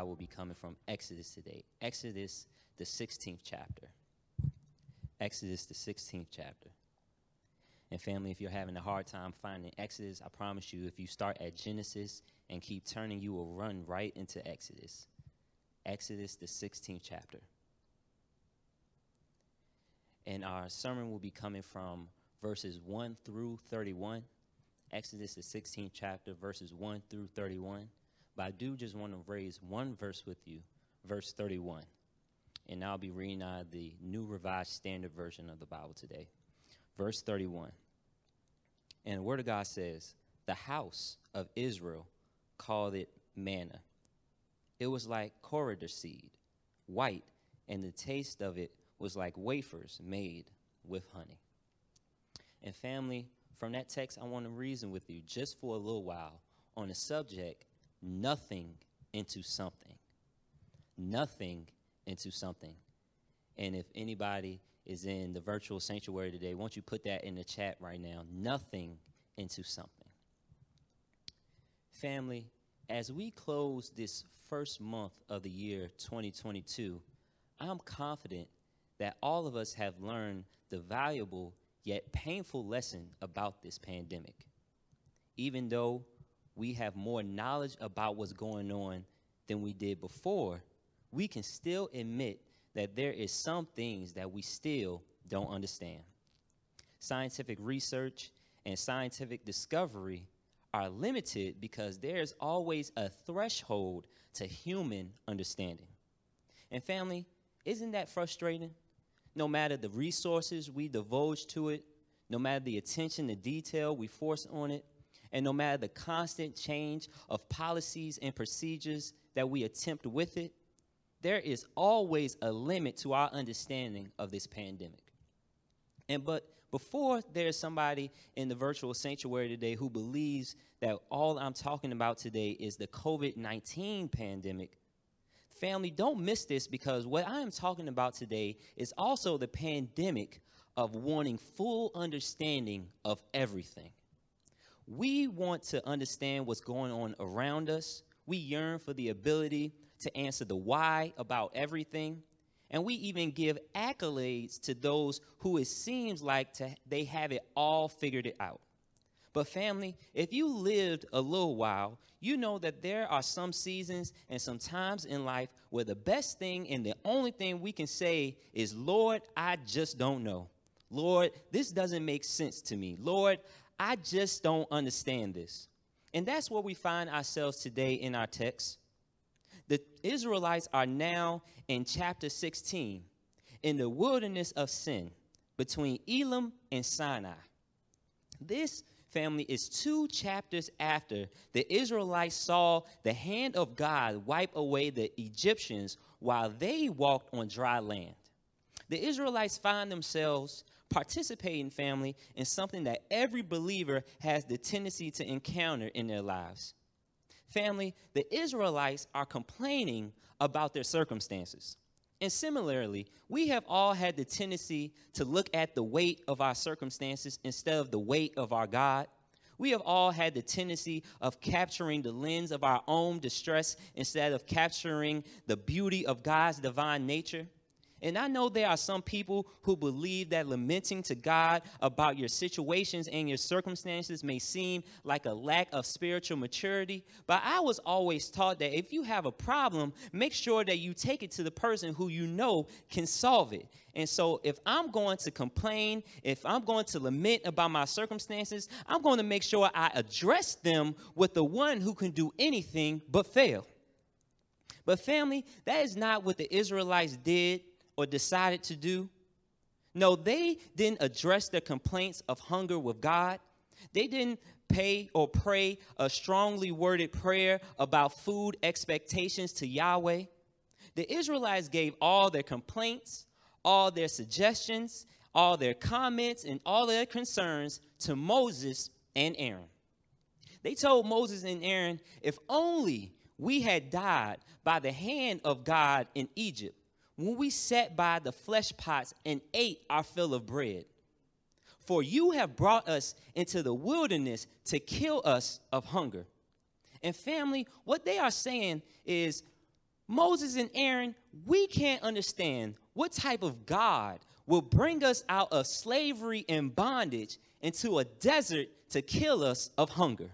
God will be coming from Exodus today. Exodus, the 16th chapter. Exodus, the 16th chapter. And family, if you're having a hard time finding Exodus, I promise you, if you start at Genesis and keep turning, you will run right into Exodus. Exodus, the 16th chapter. And our sermon will be coming from verses 1 through 31. Exodus, the 16th chapter, verses 1 through 31. But I do just want to raise one verse with you, verse 31. And I'll be reading out of the New Revised Standard Version of the Bible today. Verse 31. And the Word of God says, The house of Israel called it manna. It was like coriander seed, white, and the taste of it was like wafers made with honey. And family, from that text, I want to reason with you just for a little while on a subject nothing into something. Nothing into something. And if anybody is in the virtual sanctuary today, won't you put that in the chat right now? Nothing into something. Family, as we close this first month of the year 2022, I'm confident that all of us have learned the valuable yet painful lesson about this pandemic. Even though we have more knowledge about what's going on than we did before, we can still admit that there is some things that we still don't understand. Scientific research and scientific discovery are limited because there's always a threshold to human understanding. And family, isn't that frustrating? No matter the resources we divulge to it, no matter the attention to detail we force on it, and no matter the constant change of policies and procedures that we attempt with it, there is always a limit to our understanding of this pandemic. And but before there's somebody in the virtual sanctuary today who believes that all I'm talking about today is the COVID 19 pandemic, family, don't miss this because what I am talking about today is also the pandemic of wanting full understanding of everything. We want to understand what's going on around us. We yearn for the ability to answer the why about everything. And we even give accolades to those who it seems like to, they have it all figured it out. But, family, if you lived a little while, you know that there are some seasons and some times in life where the best thing and the only thing we can say is, Lord, I just don't know. Lord, this doesn't make sense to me. Lord, I just don't understand this. And that's where we find ourselves today in our text. The Israelites are now in chapter 16 in the wilderness of sin between Elim and Sinai. This family is two chapters after the Israelites saw the hand of God wipe away the Egyptians while they walked on dry land. The Israelites find themselves participating, family, in something that every believer has the tendency to encounter in their lives. Family, the Israelites are complaining about their circumstances. And similarly, we have all had the tendency to look at the weight of our circumstances instead of the weight of our God. We have all had the tendency of capturing the lens of our own distress instead of capturing the beauty of God's divine nature. And I know there are some people who believe that lamenting to God about your situations and your circumstances may seem like a lack of spiritual maturity. But I was always taught that if you have a problem, make sure that you take it to the person who you know can solve it. And so if I'm going to complain, if I'm going to lament about my circumstances, I'm going to make sure I address them with the one who can do anything but fail. But, family, that is not what the Israelites did or decided to do. No, they didn't address their complaints of hunger with God. They didn't pay or pray a strongly worded prayer about food expectations to Yahweh. The Israelites gave all their complaints, all their suggestions, all their comments, and all their concerns to Moses and Aaron. They told Moses and Aaron, if only we had died by the hand of God in Egypt, when we sat by the flesh pots and ate our fill of bread. For you have brought us into the wilderness to kill us of hunger. And family, what they are saying is Moses and Aaron, we can't understand what type of God will bring us out of slavery and bondage into a desert to kill us of hunger.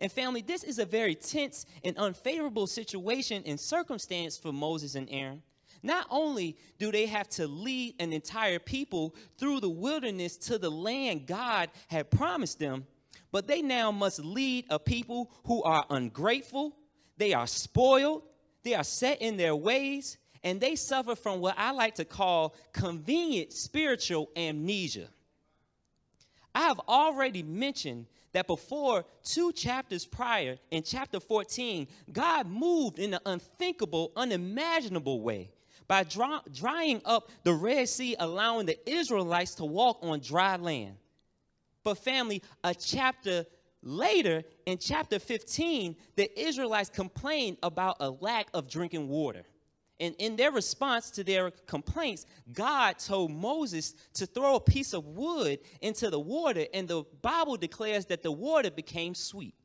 And family, this is a very tense and unfavorable situation and circumstance for Moses and Aaron. Not only do they have to lead an entire people through the wilderness to the land God had promised them, but they now must lead a people who are ungrateful, they are spoiled, they are set in their ways, and they suffer from what I like to call convenient spiritual amnesia. I have already mentioned that before two chapters prior, in chapter 14, God moved in an unthinkable, unimaginable way by drying up the Red Sea, allowing the Israelites to walk on dry land. But, family, a chapter later, in chapter 15, the Israelites complained about a lack of drinking water. And in their response to their complaints, God told Moses to throw a piece of wood into the water, and the Bible declares that the water became sweet.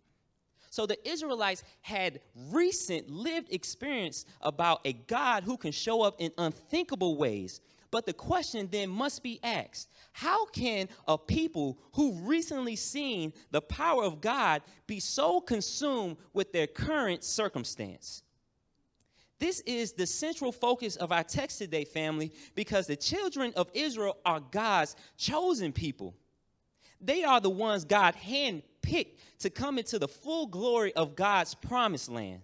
So the Israelites had recent lived experience about a God who can show up in unthinkable ways. But the question then must be asked how can a people who recently seen the power of God be so consumed with their current circumstance? This is the central focus of our text today, family, because the children of Israel are God's chosen people. They are the ones God handpicked to come into the full glory of God's promised land.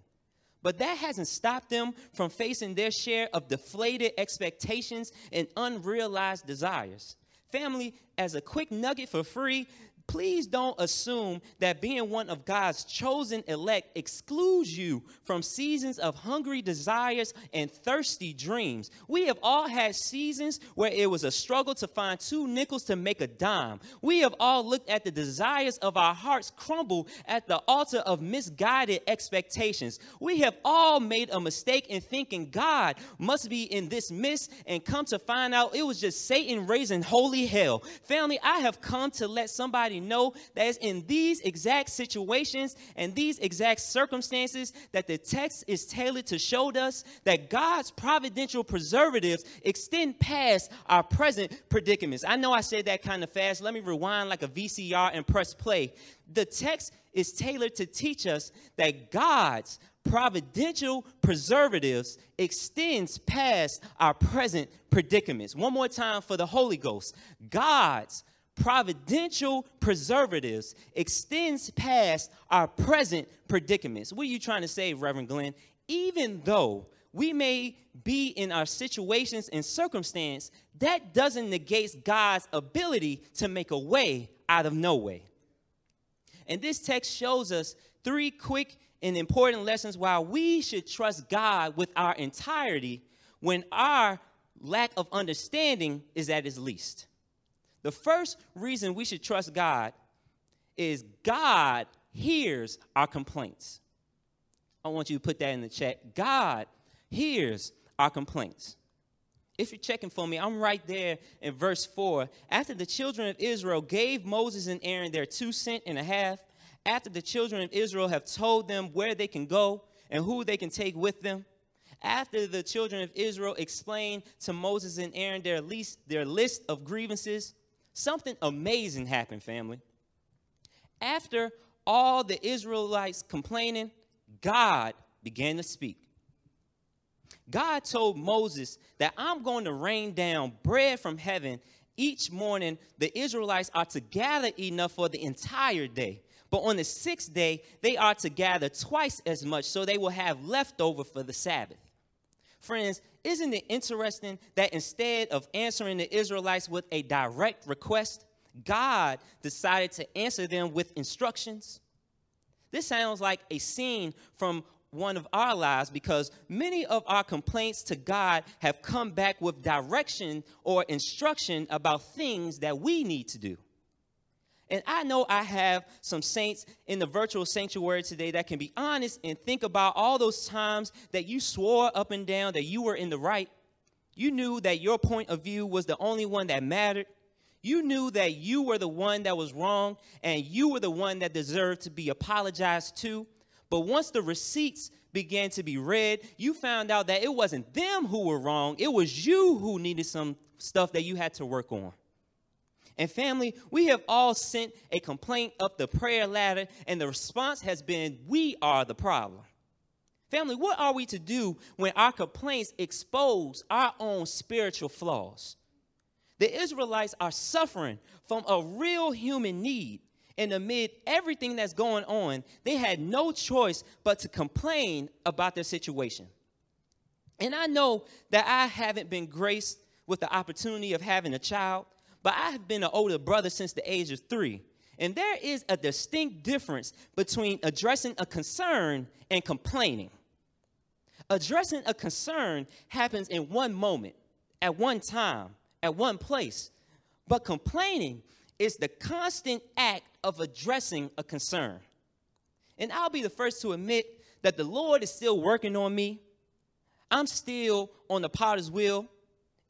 But that hasn't stopped them from facing their share of deflated expectations and unrealized desires. Family, as a quick nugget for free, please don't assume that being one of God's chosen elect excludes you from seasons of hungry desires and thirsty dreams. We have all had seasons where it was a struggle to find two nickels to make a dime. We have all looked at the desires of our hearts crumble at the altar of misguided expectations. We have all made a mistake in thinking God must be in this midst and come to find out it was just Satan raising holy hell. Family, I have come to let somebody know that it's in these exact situations and these exact circumstances that the text is tailored to show us that God's providential preservatives extend past our present predicaments. I know I said that kind of fast. Let me rewind like a VCR and press play. The text is tailored to teach us that God's providential preservatives extends past our present predicaments. One more time for the Holy Ghost. God's providential preservatives extends past our present predicaments. What are you trying to say, Reverend Glenn? Even though we may be in our situations and circumstance, that doesn't negate God's ability to make a way out of no way. And this text shows us three quick and important lessons why we should trust God with our entirety when our lack of understanding is at its least. The first reason we should trust God is God hears our complaints. I want you to put that in the chat. God hears our complaints. If you're checking for me, I'm right there in verse 4. After the children of Israel gave Moses and Aaron their two cent and a half, after the children of Israel have told them where they can go and who they can take with them, after the children of Israel explained to Moses and Aaron their, least, their list of grievances, something amazing happened, family. After all the Israelites complaining, God began to speak. God told Moses that I'm going to rain down bread from heaven each morning. The Israelites are to gather enough for the entire day. But on the sixth day, they are to gather twice as much so they will have leftover for the Sabbath. Friends, isn't it interesting that instead of answering the Israelites with a direct request, God decided to answer them with instructions? This sounds like a scene from one of our lives because many of our complaints to God have come back with direction or instruction about things that we need to do. And I know I have some saints in the virtual sanctuary today that can be honest and think about all those times that you swore up and down that you were in the right. You knew that your point of view was the only one that mattered. You knew that you were the one that was wrong and you were the one that deserved to be apologized to. But once the receipts began to be read, you found out that it wasn't them who were wrong, it was you who needed some stuff that you had to work on. And family, we have all sent a complaint up the prayer ladder, and the response has been, We are the problem. Family, what are we to do when our complaints expose our own spiritual flaws? The Israelites are suffering from a real human need. And amid everything that's going on, they had no choice but to complain about their situation. And I know that I haven't been graced with the opportunity of having a child, but I have been an older brother since the age of three. And there is a distinct difference between addressing a concern and complaining. Addressing a concern happens in one moment, at one time, at one place. But complaining is the constant act of addressing a concern. And I'll be the first to admit that the Lord is still working on me. I'm still on the potter's wheel,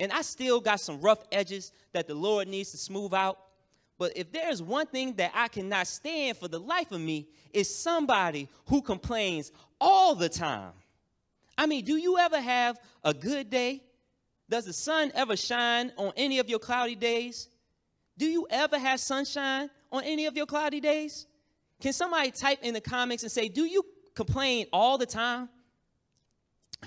and I still got some rough edges that the Lord needs to smooth out. But if there's one thing that I cannot stand for the life of me, is somebody who complains all the time. I mean, do you ever have a good day? Does the sun ever shine on any of your cloudy days? Do you ever have sunshine on any of your cloudy days? Can somebody type in the comments and say, Do you complain all the time?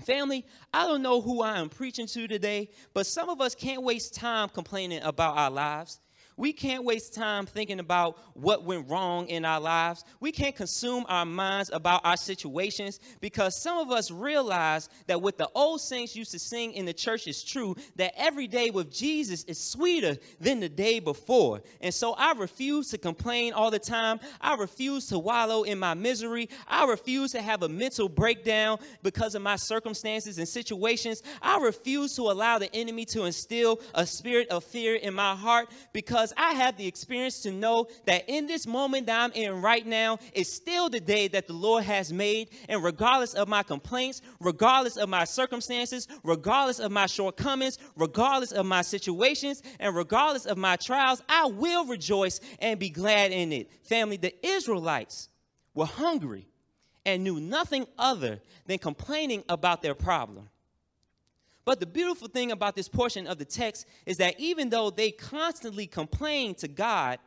Family, I don't know who I am preaching to today, but some of us can't waste time complaining about our lives. We can't waste time thinking about what went wrong in our lives. We can't consume our minds about our situations because some of us realize that what the old saints used to sing in the church is true that every day with Jesus is sweeter than the day before. And so I refuse to complain all the time. I refuse to wallow in my misery. I refuse to have a mental breakdown because of my circumstances and situations. I refuse to allow the enemy to instill a spirit of fear in my heart because because I have the experience to know that in this moment that I'm in right now is still the day that the Lord has made. And regardless of my complaints, regardless of my circumstances, regardless of my shortcomings, regardless of my situations, and regardless of my trials, I will rejoice and be glad in it. Family, the Israelites were hungry and knew nothing other than complaining about their problem. But the beautiful thing about this portion of the text is that even though they constantly complained to God,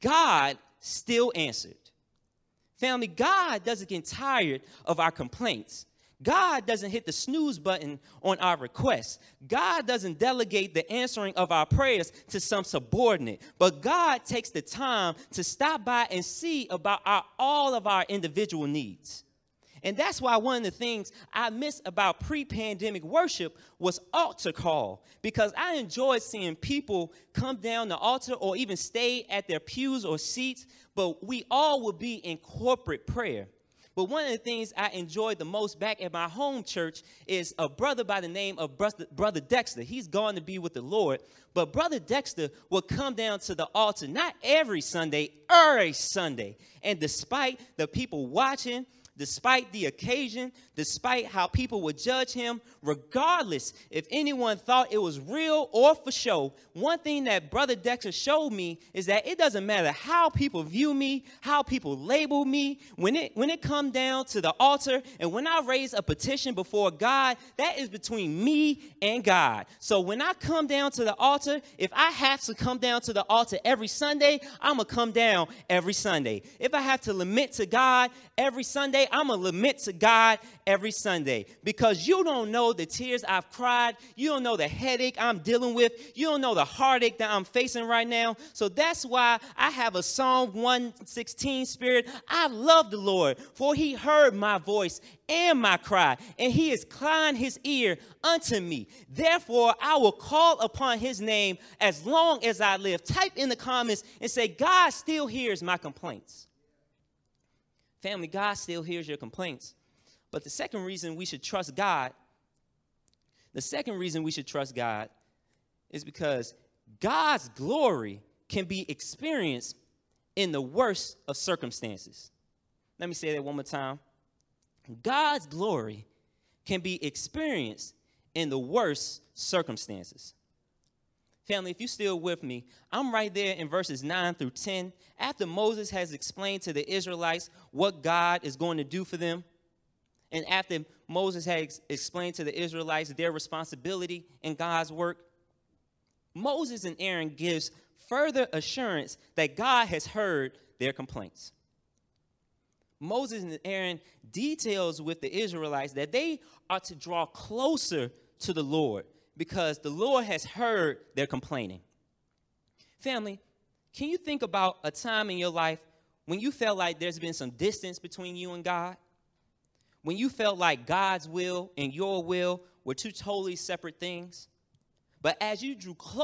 God still answered. Family, God doesn't get tired of our complaints. God doesn't hit the snooze button on our requests. God doesn't delegate the answering of our prayers to some subordinate. But God takes the time to stop by and see about our, all of our individual needs. And that's why one of the things I miss about pre pandemic worship was altar call, because I enjoyed seeing people come down the altar or even stay at their pews or seats, but we all would be in corporate prayer. But one of the things I enjoyed the most back at my home church is a brother by the name of Brother Dexter. He's gone to be with the Lord. But Brother Dexter would come down to the altar, not every Sunday, every Sunday. And despite the people watching, despite the occasion, despite how people would judge him, regardless if anyone thought it was real or for show, one thing that Brother Dexter showed me is that it doesn't matter how people view me, how people label me, when it when it come down to the altar and when I raise a petition before God, that is between me and God. So when I come down to the altar, if I have to come down to the altar every Sunday, I'm gonna come down every Sunday. If I have to lament to God every Sunday, I'm gonna lament to God every Sunday because you don't know the tears I've cried. You don't know the headache I'm dealing with. You don't know the heartache that I'm facing right now. So that's why I have a Psalm 116 spirit. I love the Lord, for he heard my voice and my cry, and he has inclined his ear unto me. Therefore, I will call upon his name as long as I live. Type in the comments and say, God still hears my complaints. Family, God still hears your complaints. But the second reason we should trust God, the second reason we should trust God is because God's glory can be experienced in the worst of circumstances. Let me say that one more time. God's glory can be experienced in the worst circumstances. Family, if you're still with me, I'm right there in verses 9 through 10. After Moses has explained to the Israelites what God is going to do for them, and after Moses has explained to the Israelites their responsibility in God's work, Moses and Aaron gives further assurance that God has heard their complaints. Moses and Aaron details with the Israelites that they are to draw closer to the Lord because the Lord has heard their complaining. Family, can you think about a time in your life when you felt like there's been some distance between you and God? When you felt like God's will and your will were two totally separate things? But as you drew closer,